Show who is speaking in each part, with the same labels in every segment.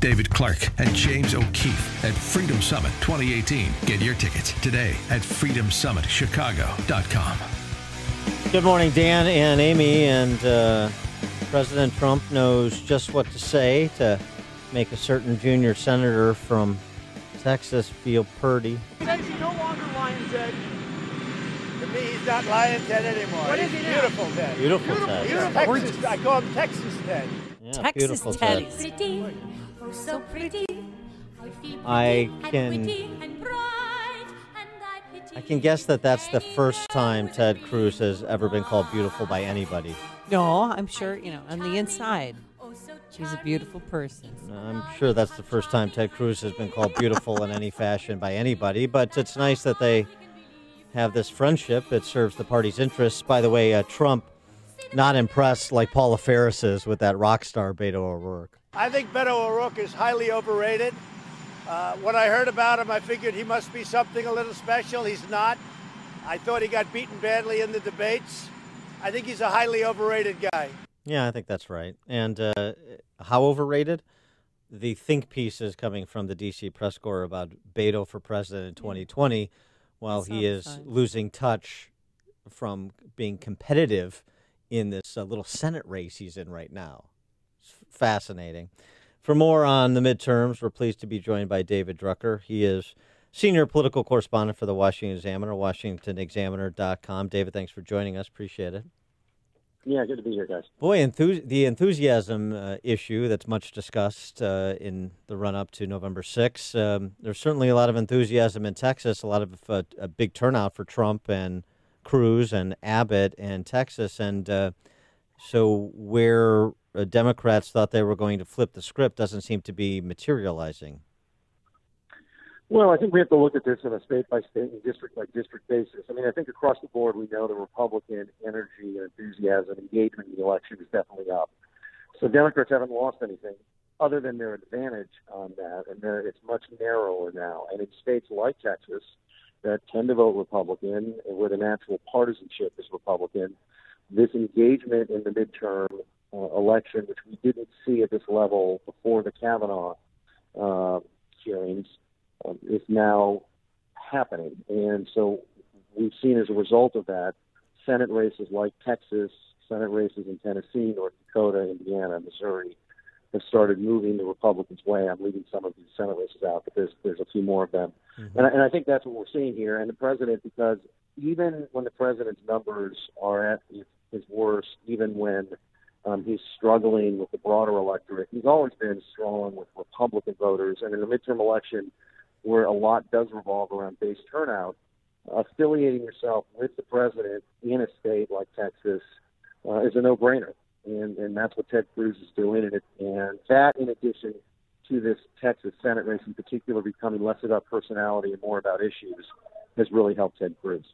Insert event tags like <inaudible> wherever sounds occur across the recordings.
Speaker 1: David Clark, and James O'Keefe at Freedom Summit 2018. Get your tickets today at freedomsummitchicago.com.
Speaker 2: Good morning, Dan and Amy. And uh, President Trump knows just what to say to make a certain junior senator from Texas feel purdy.
Speaker 3: He's no longer Lyin' Ted.
Speaker 4: To me, he's not Lyin' Ted anymore.
Speaker 3: What is he now?
Speaker 4: beautiful Ted.
Speaker 2: Beautiful,
Speaker 3: Beautiful,
Speaker 2: Ted.
Speaker 3: beautiful.
Speaker 4: Texas, I call him Texas Ted.
Speaker 2: Yeah,
Speaker 5: Texas
Speaker 2: beautiful
Speaker 5: Ted.
Speaker 2: Ted.
Speaker 6: pretty, oh so pretty. I feel
Speaker 2: I can-
Speaker 6: and bright, and I pity
Speaker 2: I can guess that that's the first time Ted Cruz has ever been called beautiful by anybody.
Speaker 5: No, I'm sure, you know, on the inside,
Speaker 6: Oh,
Speaker 5: she's a beautiful person.
Speaker 2: I'm sure that's the first time Ted Cruz has been called beautiful in any fashion by anybody, but it's nice that they have this friendship. It serves the party's interests. By the way, uh, Trump not impressed like Paula Ferris is with that rock star Beto O'Rourke.
Speaker 4: I think Beto O'Rourke is highly overrated. Uh, when I heard about him, I figured he must be something a little special. He's not. I thought he got beaten badly in the debates. I think he's a highly overrated guy.
Speaker 2: Yeah, I think that's right. And uh, how overrated? The think piece is coming from the DC press corps about Beto for president in 2020, while he is
Speaker 5: sounds fun.
Speaker 2: losing touch from being competitive in this uh, little Senate race he's in right now. It's fascinating. For more on the midterms, we're pleased to be joined by David Drucker. He is senior political correspondent for the Washington Examiner, WashingtonExaminer.com. David, thanks for joining us. Appreciate it.
Speaker 7: Yeah, good to be here, guys.
Speaker 2: Boy, the enthusiasm uh, issue that's much discussed uh, in the run up to November 6th. Um, there's certainly a lot of enthusiasm in Texas, a lot of uh, a big turnout for Trump and Cruz and Abbott in Texas. And uh, so, where uh, Democrats thought they were going to flip the script doesn't seem to be materializing.
Speaker 7: Well, I think we have to look at this on a state by state and district by district basis. I mean, I think across the board, we know the Republican energy and enthusiasm, and engagement in the election is definitely up. So Democrats haven't lost anything other than their advantage on that, and it's much narrower now. And in states like Texas that tend to vote Republican and where the natural partisanship is Republican, this engagement in the midterm uh, election, which we didn't see at this level before the Kavanaugh uh, hearings, um, is now happening. And so we've seen as a result of that, Senate races like Texas, Senate races in Tennessee, North Dakota, Indiana, Missouri have started moving the Republicans' way. I'm leaving some of these Senate races out, but there's there's a few more of them, and, I, and I think that's what we're seeing here. And the president, because even when the president's numbers are at his, his worst, even when um, he's struggling with the broader electorate, he's always been strong with Republican voters. And in the midterm election, where a lot does revolve around base turnout, affiliating yourself with the president in a state like Texas uh, is a no-brainer, and and that's what Ted Cruz is doing, and it, and that in addition to this Texas Senate race in particular becoming less about personality and more about issues has really helped Ted Cruz.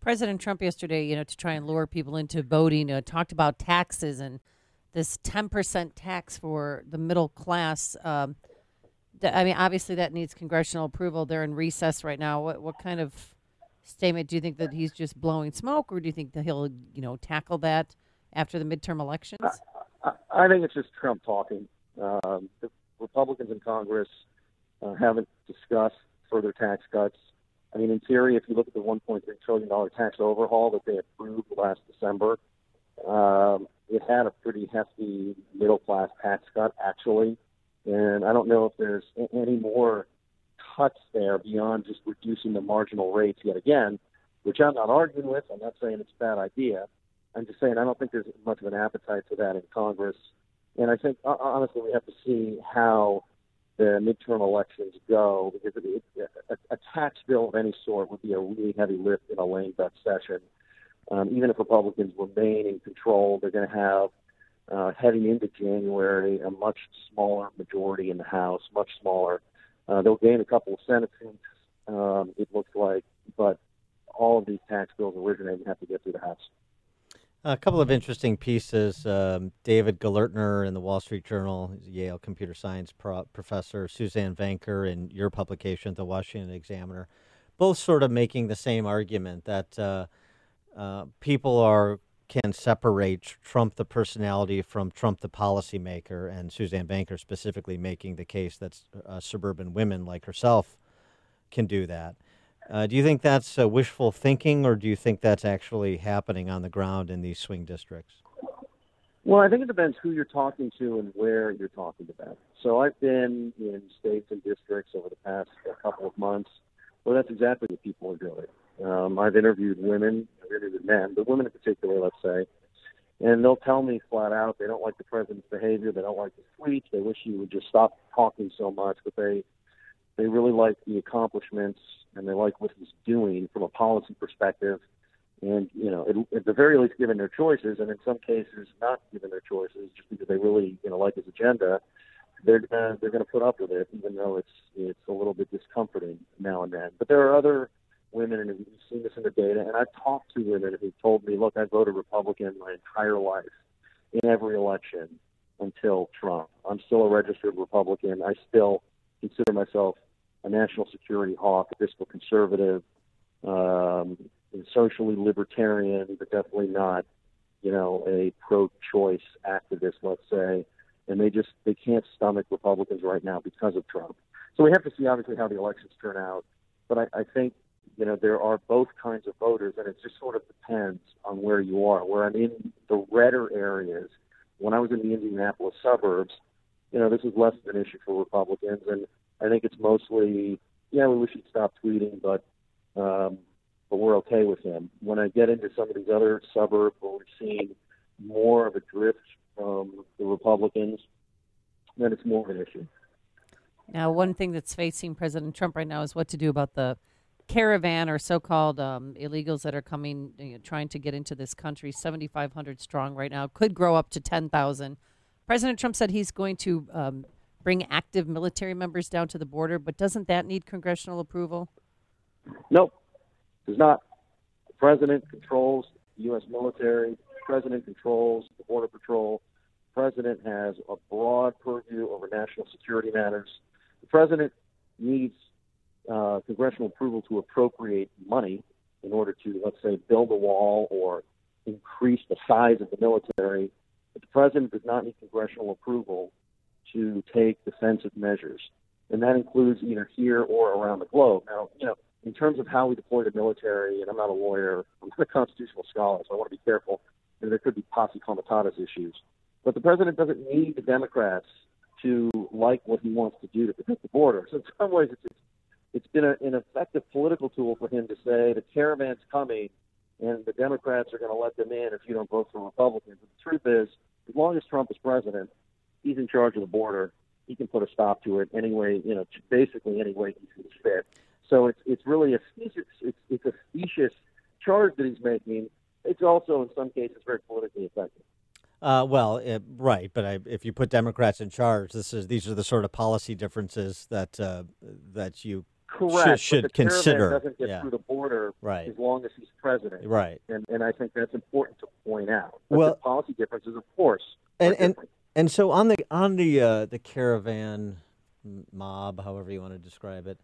Speaker 5: President Trump yesterday, you know, to try and lure people into voting, uh, talked about taxes and this 10% tax for the middle class. Um, I mean, obviously that needs congressional approval. They're in recess right now. What what kind of statement do you think that he's just blowing smoke, or do you think that he'll, you know, tackle that after the midterm elections?
Speaker 7: I, I think it's just Trump talking. Um, the Republicans in Congress uh, haven't discussed further tax cuts. I mean, in theory, if you look at the 1.3 trillion dollar tax overhaul that they approved last December, um, it had a pretty hefty middle class tax cut actually, and I don't know if there's any more cuts there beyond just reducing the marginal rates yet again, which I'm not arguing with. I'm not saying it's a bad idea. I'm just saying I don't think there's much of an appetite for that in Congress. And I think honestly we have to see how the midterm elections go because it, it, a, a tax bill of any sort would be a really heavy lift in a lame duck session. Um, even if Republicans remain in control, they're going to have uh, heading into January a much smaller majority in the House, much smaller. Uh, they'll gain a couple of Senate seats, um, it looks like, but all of these tax bills originating have to get through the House.
Speaker 2: A couple of interesting pieces. Um, David Gelernter in the Wall Street Journal, he's a Yale computer science pro- professor, Suzanne Venker in your publication, the Washington Examiner, both sort of making the same argument that uh, uh, people are can separate Trump the personality from Trump the policymaker, and Suzanne Venker specifically making the case that uh, suburban women like herself can do that. Uh, do you think that's uh, wishful thinking, or do you think that's actually happening on the ground in these swing districts?
Speaker 7: Well, I think it depends who you're talking to and where you're talking about. So I've been in states and districts over the past couple of months where that's exactly what people are doing. Um, I've interviewed women, I've interviewed men, but women in particular, let's say, and they'll tell me flat out they don't like the president's behavior, they don't like his tweets, they wish he would just stop talking so much, but they they really like the accomplishments and they like what he's doing from a policy perspective. And you know, it, at the very least, given their choices, and in some cases, not given their choices, just because they really you know like his agenda, they're gonna they're gonna put up with it, even though it's it's a little bit discomforting now and then. But there are other women, and we've seen this in the data, and I've talked to women who told me, look, I voted Republican my entire life in every election until Trump. I'm still a registered Republican. I still consider myself a national security hawk, a fiscal conservative, um, socially libertarian, but definitely not, you know, a pro-choice activist, let's say. And they just they can't stomach Republicans right now because of Trump. So we have to see obviously how the elections turn out. But I, I think you know there are both kinds of voters, and it just sort of depends on where you are. Where I'm in the redder areas, when I was in the Indianapolis suburbs, you know, this is less of an issue for Republicans, and I think it's mostly, yeah, we he'd stop tweeting, but um, but we're okay with him. When I get into some of these other suburbs where we've seen more of a drift from the Republicans, then it's more of an issue.
Speaker 5: Now, one thing that's facing President Trump right now is what to do about the caravan or so-called um, illegals that are coming, you know, trying to get into this country. Seventy-five hundred strong right now, could grow up to ten thousand. President Trump said he's going to um, bring active military members down to the border, but doesn't that need congressional approval?
Speaker 7: Nope, does not. The president controls the U.S. military. The president controls the border patrol. The president has a broad purview over national security matters. The president needs uh, congressional approval to appropriate money in order to, let's say, build a wall or increase the size of the military. The president does not need congressional approval to take defensive measures, and that includes either here or around the globe. Now, you know, in terms of how we deploy the military, and I'm not a lawyer, I'm not a constitutional scholar, so I want to be careful. And there could be posse comitatus issues, but the president doesn't need the Democrats to like what he wants to do to protect the border. So in some ways, it's it's been a, an effective political tool for him to say the caravan's coming, and the Democrats are going to let them in if you don't vote for Republicans. But the truth is, as long as Trump is president, he's in charge of the border. He can put a stop to it any way, you know, basically any way he sees fit. So it's it's really a specious, it's it's a specious charge that he's making. It's also in some cases very politically effective.
Speaker 2: Uh, well, it, right, but I, if you put Democrats in charge, this is these are the sort of policy differences that uh, that you
Speaker 7: Correct.
Speaker 2: should, should consider.
Speaker 7: Doesn't get
Speaker 2: yeah.
Speaker 7: through the border
Speaker 2: Right.
Speaker 7: as long as he's president.
Speaker 2: Right.
Speaker 7: And and I think that's important to point out. But
Speaker 2: Well-
Speaker 7: the policy differences, of course,
Speaker 2: And- and- And so on the on the uh, the caravan mob, however you want to describe it,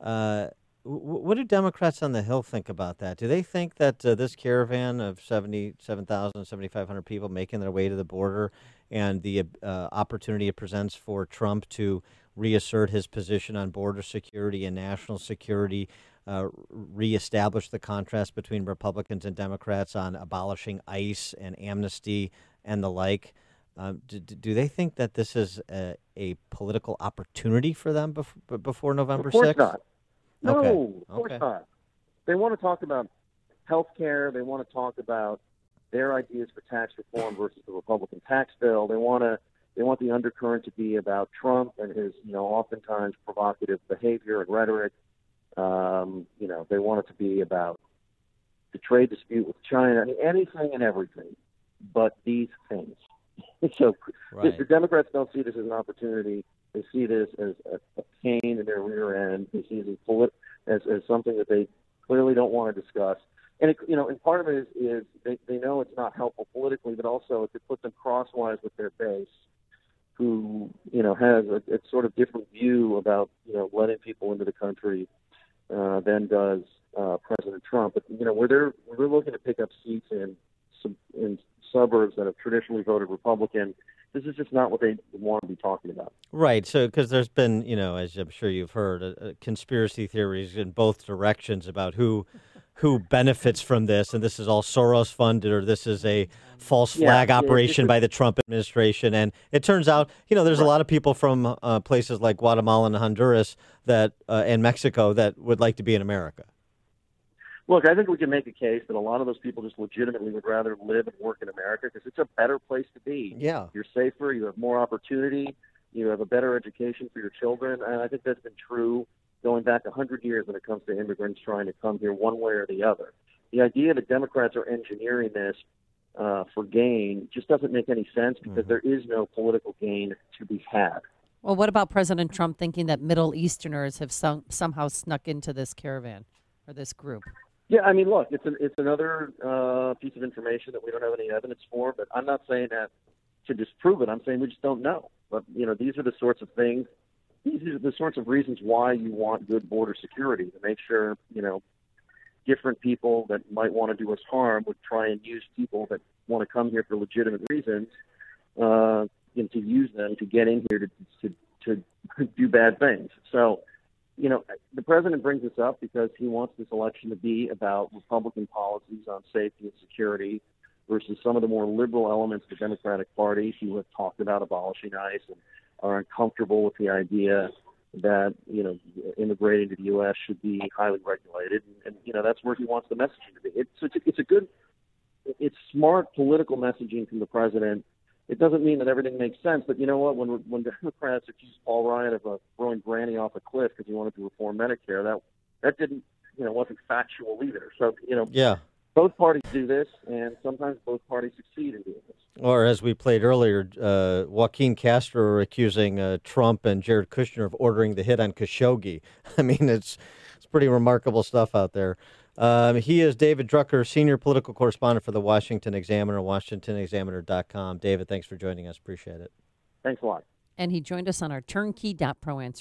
Speaker 2: uh, w- what do Democrats on the Hill think about that? Do they think that uh, this caravan of 77,000, 7,500 people making their way to the border and the uh, opportunity it presents for Trump to reassert his position on border security and national security, uh, reestablish the contrast between Republicans and Democrats on abolishing ICE and amnesty and the like? Um, do, do they think that this is a, a political opportunity for them bef- before November
Speaker 7: Of course
Speaker 2: 6th?
Speaker 7: not. No,
Speaker 2: Okay.
Speaker 7: of course
Speaker 2: Okay.
Speaker 7: not. They want to talk about health care. They want to talk about their ideas for tax reform versus the Republican tax bill. They want to they want the undercurrent to be about Trump and his you know oftentimes provocative behavior and rhetoric. Um, you know they want it to be about the trade dispute with China. I mean anything and everything, but these things. <laughs> so the,
Speaker 2: Right.
Speaker 7: the Democrats don't see this as an opportunity. They see this as a, a pain in their rear end. They see it as, polit- as, as something that they clearly don't want to discuss. And it, you know, and part of it is, is they, they know it's not helpful politically, but also it could put them crosswise with their base, who you know has a, a sort of different view about you know letting people into the country uh, than does uh, President Trump. But you know, where they're they're looking to pick up seats in some in suburbs that have traditionally voted Republican, this is just not what they want to be talking about.
Speaker 2: Right. So, because there's been, you know, as I'm sure you've heard, uh, conspiracy theories in both directions about who who benefits from this, and this is all Soros funded, or this is a false flag
Speaker 7: yeah,
Speaker 2: operation
Speaker 7: it's-
Speaker 2: by the Trump administration. And it turns out, you know, there's a lot of people from uh, places like Guatemala and Honduras that uh, and Mexico that would like to be in America.
Speaker 7: Look, I think we can make a case that a lot of those people just legitimately would rather live and work in America because it's a better place to be.
Speaker 2: Yeah.
Speaker 7: You're safer, you have more opportunity, you have a better education for your children, and I think that's been true going back a 100 years when it comes to immigrants trying to come here one way or the other. The idea that Democrats are engineering this uh, for gain just doesn't make any sense because there is no political gain to be had.
Speaker 5: Well, what about President Trump thinking that Middle Easterners have some, somehow snuck into this caravan or this group?
Speaker 7: Yeah, I mean, look, it's an, it's another uh, piece of information that we don't have any evidence for, but I'm not saying that to disprove it. I'm saying we just don't know. But you know, these are the sorts of things. These are the sorts of reasons why you want good border security to make sure you know different people that might want to do us harm would try and use people that want to come here for legitimate reasons, uh, and to use them to get in here to to to <laughs> do bad things. So you know, the president brings this up because he wants this election to be about Republican policies on safety and security versus some of the more liberal elements of the Democratic Party who have talked about abolishing ICE and are uncomfortable with the idea that, you know, immigrating to the U.S. should be highly regulated. And, and you know, that's where he wants the messaging to be. It's, it's, it's a good, it's smart political messaging from the president it doesn't mean that everything makes sense, but you know what? When when Democrats accused Paul Ryan of uh, throwing Granny off a cliff because he wanted to reform Medicare, that that didn't you know wasn't factual either. So you know,
Speaker 2: Yeah.
Speaker 7: Both parties do this, and sometimes both parties succeed in doing this.
Speaker 2: Or as we played earlier, uh, Joaquin Castro accusing uh, Trump and Jared Kushner of ordering the hit on Khashoggi. <laughs> I mean, it's it's pretty remarkable stuff out there. Um, he is David Drucker, senior political correspondent for the Washington Examiner, WashingtonExaminer.com. David, thanks for joining us. Appreciate it.
Speaker 7: Thanks a lot.
Speaker 5: And he joined us on our turnkey.pro answer.